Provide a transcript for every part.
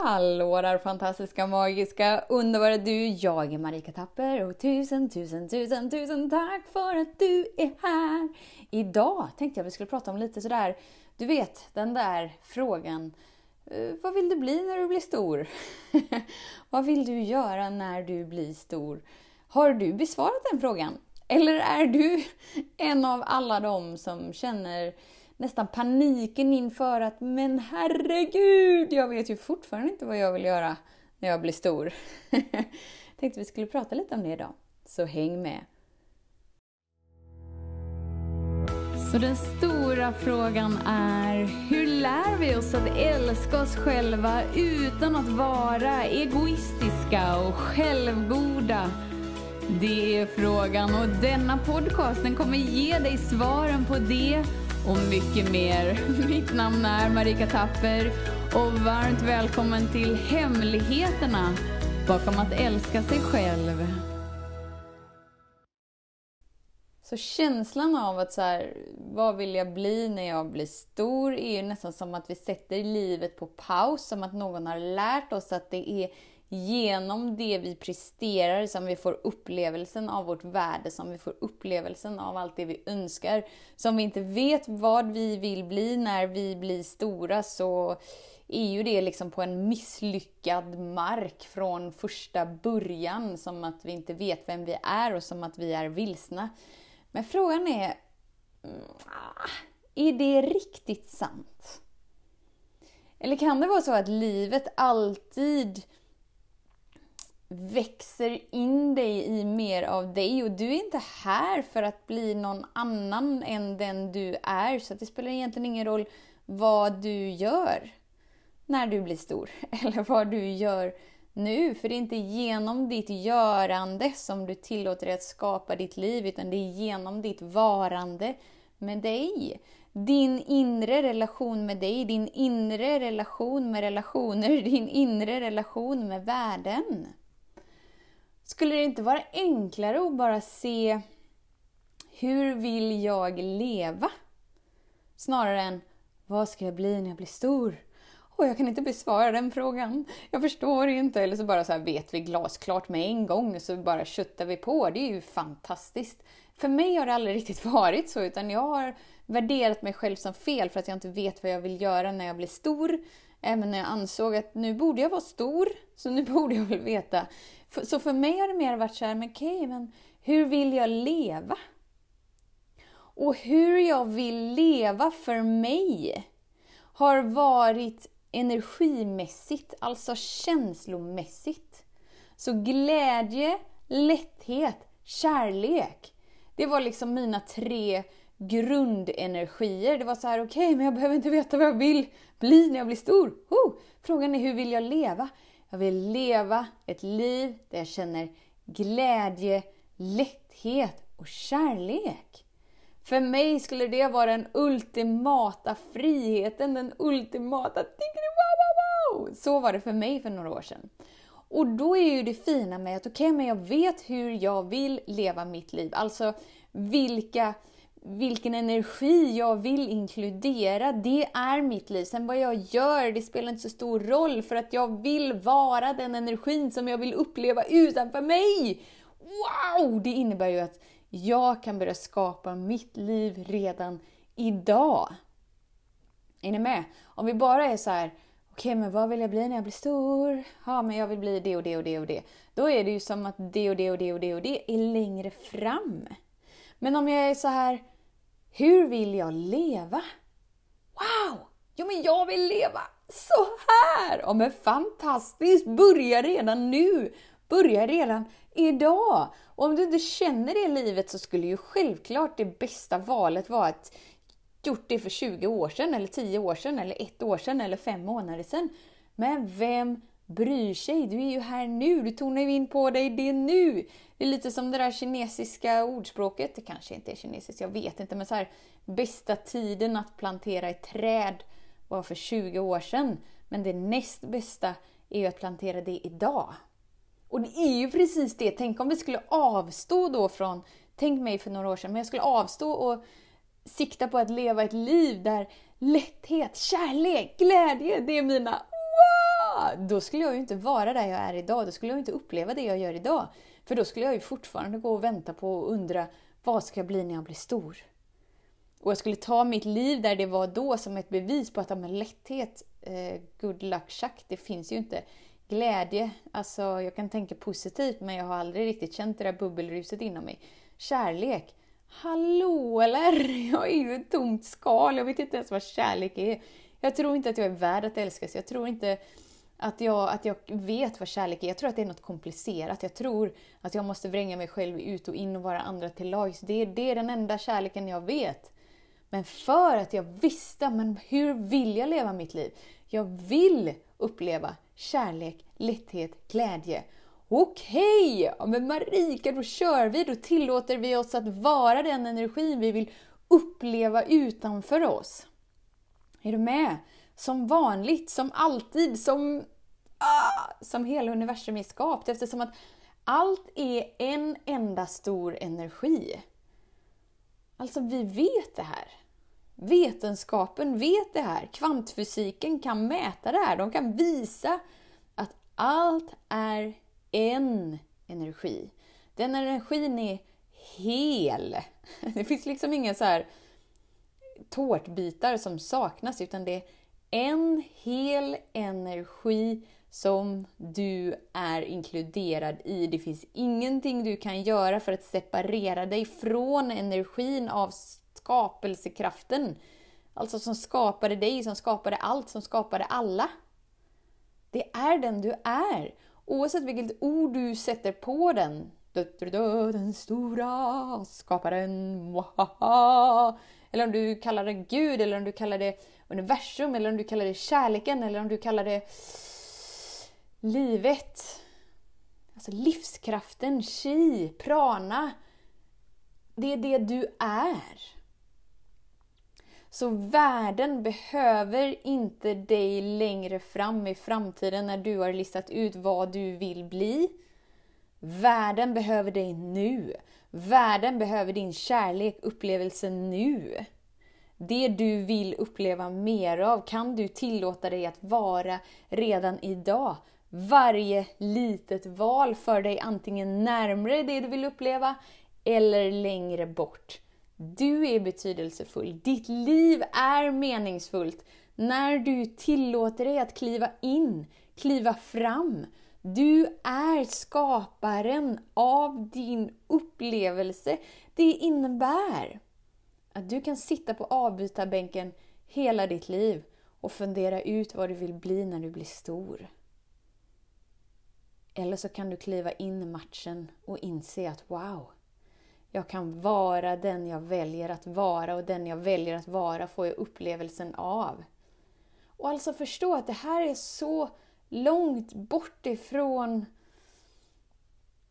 Hallå där fantastiska, magiska, underbara du! Jag är Marika Tapper och tusen, tusen, tusen, tusen tack för att du är här! Idag tänkte jag vi skulle prata om lite sådär, du vet den där frågan eh, vad vill du bli när du blir stor? vad vill du göra när du blir stor? Har du besvarat den frågan? Eller är du en av alla dem som känner nästan paniken inför att men herregud, jag vet ju fortfarande inte vad jag vill göra när jag blir stor. Tänkte vi skulle prata lite om det idag, så häng med! Så den stora frågan är, hur lär vi oss att älska oss själva utan att vara egoistiska och självgoda? Det är frågan och denna podcast den kommer ge dig svaren på det och mycket mer. Mitt namn är Marika Tapper och varmt välkommen till Hemligheterna bakom att älska sig själv. Så känslan av att så här, vad vill jag bli när jag blir stor är ju nästan som att vi sätter livet på paus, som att någon har lärt oss att det är genom det vi presterar som vi får upplevelsen av vårt värde, som vi får upplevelsen av allt det vi önskar. Så om vi inte vet vad vi vill bli när vi blir stora så är ju det liksom på en misslyckad mark från första början, som att vi inte vet vem vi är och som att vi är vilsna. Men frågan är, mm, är det riktigt sant? Eller kan det vara så att livet alltid växer in dig i mer av dig och du är inte här för att bli någon annan än den du är. Så det spelar egentligen ingen roll vad du gör när du blir stor eller vad du gör nu. För det är inte genom ditt görande som du tillåter dig att skapa ditt liv utan det är genom ditt varande med dig. Din inre relation med dig, din inre relation med relationer, din inre relation med världen. Skulle det inte vara enklare att bara se hur vill jag leva? Snarare än vad ska jag bli när jag blir stor? Och jag kan inte besvara den frågan. Jag förstår inte. Eller så bara så vet vi glasklart med en gång och så bara köttar vi på. Det är ju fantastiskt. För mig har det aldrig riktigt varit så, utan jag har värderat mig själv som fel för att jag inte vet vad jag vill göra när jag blir stor. Även när jag ansåg att nu borde jag vara stor, så nu borde jag väl veta. Så för mig har det mer varit så här, men okej, okay, men hur vill jag leva? Och hur jag vill leva för mig har varit energimässigt, alltså känslomässigt. Så glädje, lätthet, kärlek. Det var liksom mina tre grundenergier. Det var så här, okej, okay, men jag behöver inte veta vad jag vill bli när jag blir stor. Oh, frågan är hur vill jag leva? Jag vill leva ett liv där jag känner glädje, lätthet och kärlek. För mig skulle det vara den ultimata friheten, den ultimata wow, Så var det för mig för några år sedan. Och då är ju det fina med att okej, okay, men jag vet hur jag vill leva mitt liv. Alltså vilka vilken energi jag vill inkludera, det är mitt liv. Sen vad jag gör, det spelar inte så stor roll för att jag vill vara den energin som jag vill uppleva utanför mig. Wow! Det innebär ju att jag kan börja skapa mitt liv redan idag. Är ni med? Om vi bara är så här, okej okay, men vad vill jag bli när jag blir stor? Ja men jag vill bli det och det och det och det. Då är det ju som att det och det och det och det och det är längre fram. Men om jag är så här, hur vill jag leva? Wow! Jo, men jag vill leva så här! Ja, men fantastiskt! Börja redan nu! Börja redan idag! Och om du inte känner det livet så skulle ju självklart det bästa valet vara att gjort det för 20 år sedan, eller 10 år sedan, eller ett år sedan, eller fem månader sedan. Men vem bryr sig? Du är ju här nu, du tonar ju in på dig det nu. Det är lite som det där kinesiska ordspråket, det kanske inte är kinesiskt, jag vet inte, men så här, bästa tiden att plantera ett träd var för 20 år sedan, men det näst bästa är ju att plantera det idag. Och det är ju precis det, tänk om vi skulle avstå då från, tänk mig för några år sedan, men jag skulle avstå och sikta på att leva ett liv där lätthet, kärlek, glädje, det är mina då skulle jag ju inte vara där jag är idag. Då skulle jag inte uppleva det jag gör idag. För då skulle jag ju fortfarande gå och vänta på och undra, vad ska jag bli när jag blir stor? Och jag skulle ta mitt liv där det var då som ett bevis på att med lätthet, eh, good luck Chuck, det finns ju inte. Glädje, alltså jag kan tänka positivt men jag har aldrig riktigt känt det där bubbelruset inom mig. Kärlek, hallå eller? Jag är ju ett tomt skal, jag vet inte ens vad kärlek är. Jag tror inte att jag är värd att älskas, jag tror inte att jag, att jag vet vad kärlek är. Jag tror att det är något komplicerat. Jag tror att jag måste vränga mig själv ut och in och vara andra till lags. Det, det är den enda kärleken jag vet. Men för att jag visste, men hur vill jag leva mitt liv? Jag vill uppleva kärlek, lätthet, glädje. Okej, okay, men Marika, då kör vi. Då tillåter vi oss att vara den energin vi vill uppleva utanför oss. Är du med? Som vanligt, som alltid, som, ah, som hela universum är skapat eftersom att allt är en enda stor energi. Alltså, vi vet det här. Vetenskapen vet det här. Kvantfysiken kan mäta det här. De kan visa att allt är en energi. Den energin är hel. Det finns liksom inga så här tårtbitar som saknas, utan det är en hel energi som du är inkluderad i. Det finns ingenting du kan göra för att separera dig från energin av skapelsekraften. Alltså som skapade dig, som skapade allt, som skapade alla. Det är den du är. Oavsett vilket ord du sätter på den. Den stora skaparen. Eller om du kallar det Gud, eller om du kallar det universum, eller om du kallar det kärleken, eller om du kallar det livet. Alltså livskraften, chi, prana. Det är det du är. Så världen behöver inte dig längre fram i framtiden när du har listat ut vad du vill bli. Världen behöver dig nu. Världen behöver din kärlek, upplevelse nu. Det du vill uppleva mer av kan du tillåta dig att vara redan idag. Varje litet val för dig antingen närmre det du vill uppleva eller längre bort. Du är betydelsefull. Ditt liv är meningsfullt när du tillåter dig att kliva in, kliva fram. Du är skaparen av din upplevelse. Det innebär att du kan sitta på avbytarbänken hela ditt liv och fundera ut vad du vill bli när du blir stor. Eller så kan du kliva in i matchen och inse att wow, jag kan vara den jag väljer att vara och den jag väljer att vara får jag upplevelsen av. Och alltså förstå att det här är så långt bort ifrån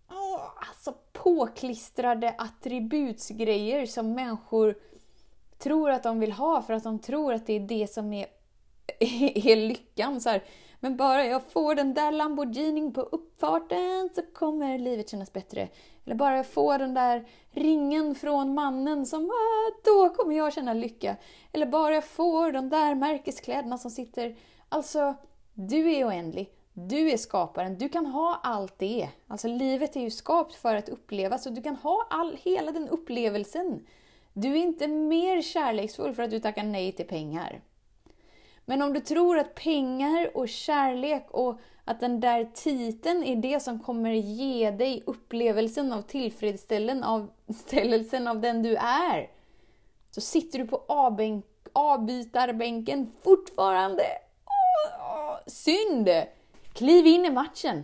oh, alltså påklistrade attributsgrejer som människor tror att de vill ha för att de tror att det är det som är, är lyckan. Så här, men bara jag får den där Lamborghinin på uppfarten så kommer livet kännas bättre. Eller bara jag får den där ringen från mannen som, ah, då kommer jag känna lycka. Eller bara jag får de där märkeskläderna som sitter. Alltså, du är oändlig. Du är skaparen. Du kan ha allt det. Alltså livet är ju skapt för att upplevas så du kan ha all, hela den upplevelsen. Du är inte mer kärleksfull för att du tackar nej till pengar. Men om du tror att pengar och kärlek och att den där titeln är det som kommer ge dig upplevelsen av tillfredsställelsen av den du är. Så sitter du på avbytarbänken fortfarande. Åh, synd! Kliv in i matchen.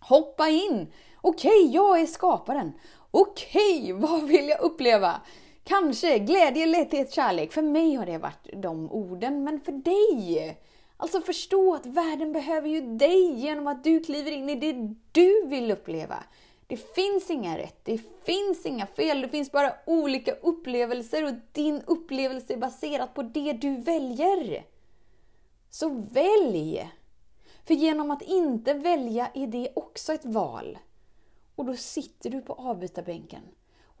Hoppa in. Okej, okay, jag är skaparen. Okej, okay, vad vill jag uppleva? Kanske glädje, lätthet, kärlek. För mig har det varit de orden, men för dig? Alltså förstå att världen behöver ju dig genom att du kliver in i det du vill uppleva. Det finns inga rätt, det finns inga fel, det finns bara olika upplevelser och din upplevelse är baserad på det du väljer. Så välj! För genom att inte välja är det också ett val. Och då sitter du på avbytarbänken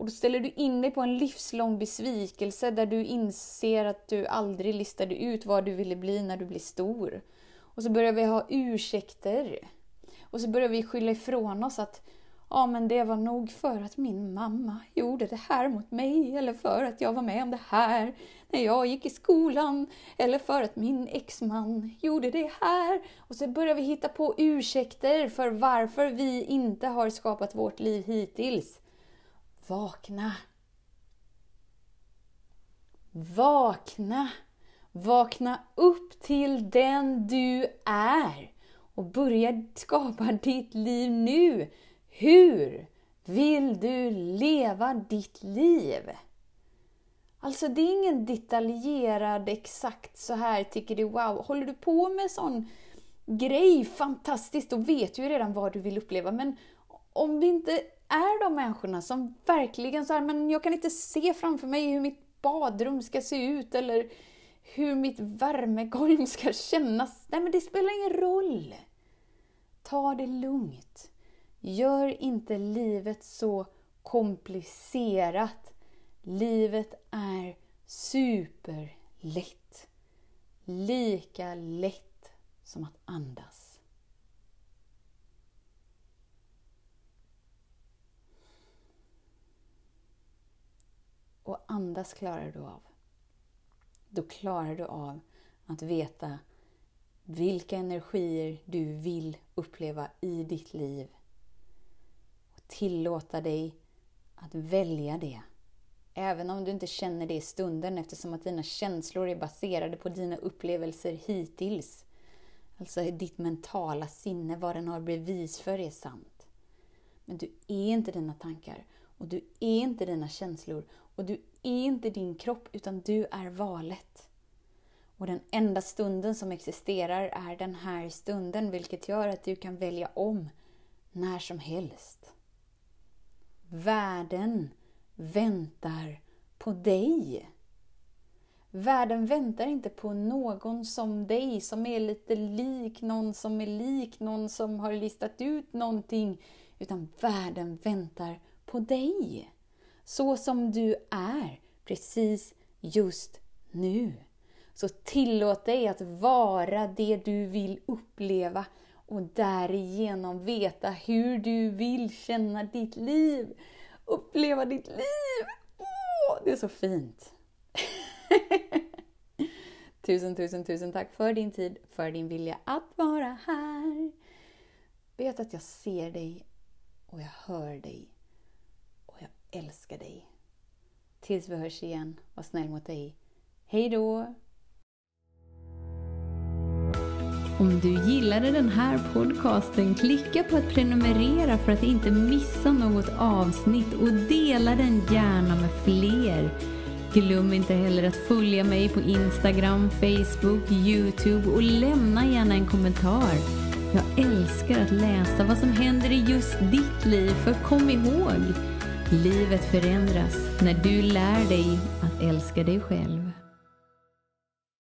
och då ställer du in dig på en livslång besvikelse där du inser att du aldrig listade ut vad du ville bli när du blir stor. Och så börjar vi ha ursäkter. Och så börjar vi skylla ifrån oss att ja, men det var nog för att min mamma gjorde det här mot mig eller för att jag var med om det här när jag gick i skolan eller för att min exman gjorde det här. Och så börjar vi hitta på ursäkter för varför vi inte har skapat vårt liv hittills. Vakna! Vakna! Vakna upp till den du är och börja skapa ditt liv nu. Hur vill du leva ditt liv? Alltså det är ingen detaljerad exakt så här tycker du wow. Håller du på med sån grej, fantastiskt, då vet du ju redan vad du vill uppleva. Men om vi inte är de människorna som verkligen så här, men jag kan inte se framför mig hur mitt badrum ska se ut eller hur mitt värmegolv ska kännas. Nej men det spelar ingen roll. Ta det lugnt. Gör inte livet så komplicerat. Livet är superlätt. Lika lätt som att andas. Och andas klarar du av. Då klarar du av att veta vilka energier du vill uppleva i ditt liv Och tillåta dig att välja det. Även om du inte känner det i stunden eftersom att dina känslor är baserade på dina upplevelser hittills. Alltså ditt mentala sinne, vad den har bevis för är sant. Men du är inte dina tankar och du är inte dina känslor och du är inte din kropp utan du är valet. Och den enda stunden som existerar är den här stunden vilket gör att du kan välja om när som helst. Världen väntar på dig. Världen väntar inte på någon som dig, som är lite lik någon som är lik någon som har listat ut någonting. Utan världen väntar på dig. Så som du är, precis just nu. Så tillåt dig att vara det du vill uppleva och därigenom veta hur du vill känna ditt liv. Uppleva ditt liv! Åh, det är så fint! tusen, tusen, tusen tack för din tid, för din vilja att vara här. Vet att jag ser dig och jag hör dig älskar dig. Tills vi hörs igen, var snäll mot dig. Hej då! Om du gillade den här podcasten, klicka på att prenumerera för att inte missa något avsnitt och dela den gärna med fler. Glöm inte heller att följa mig på Instagram, Facebook, Youtube och lämna gärna en kommentar. Jag älskar att läsa vad som händer i just ditt liv, för kom ihåg, livet förändras när du lär dig att älska dig själv.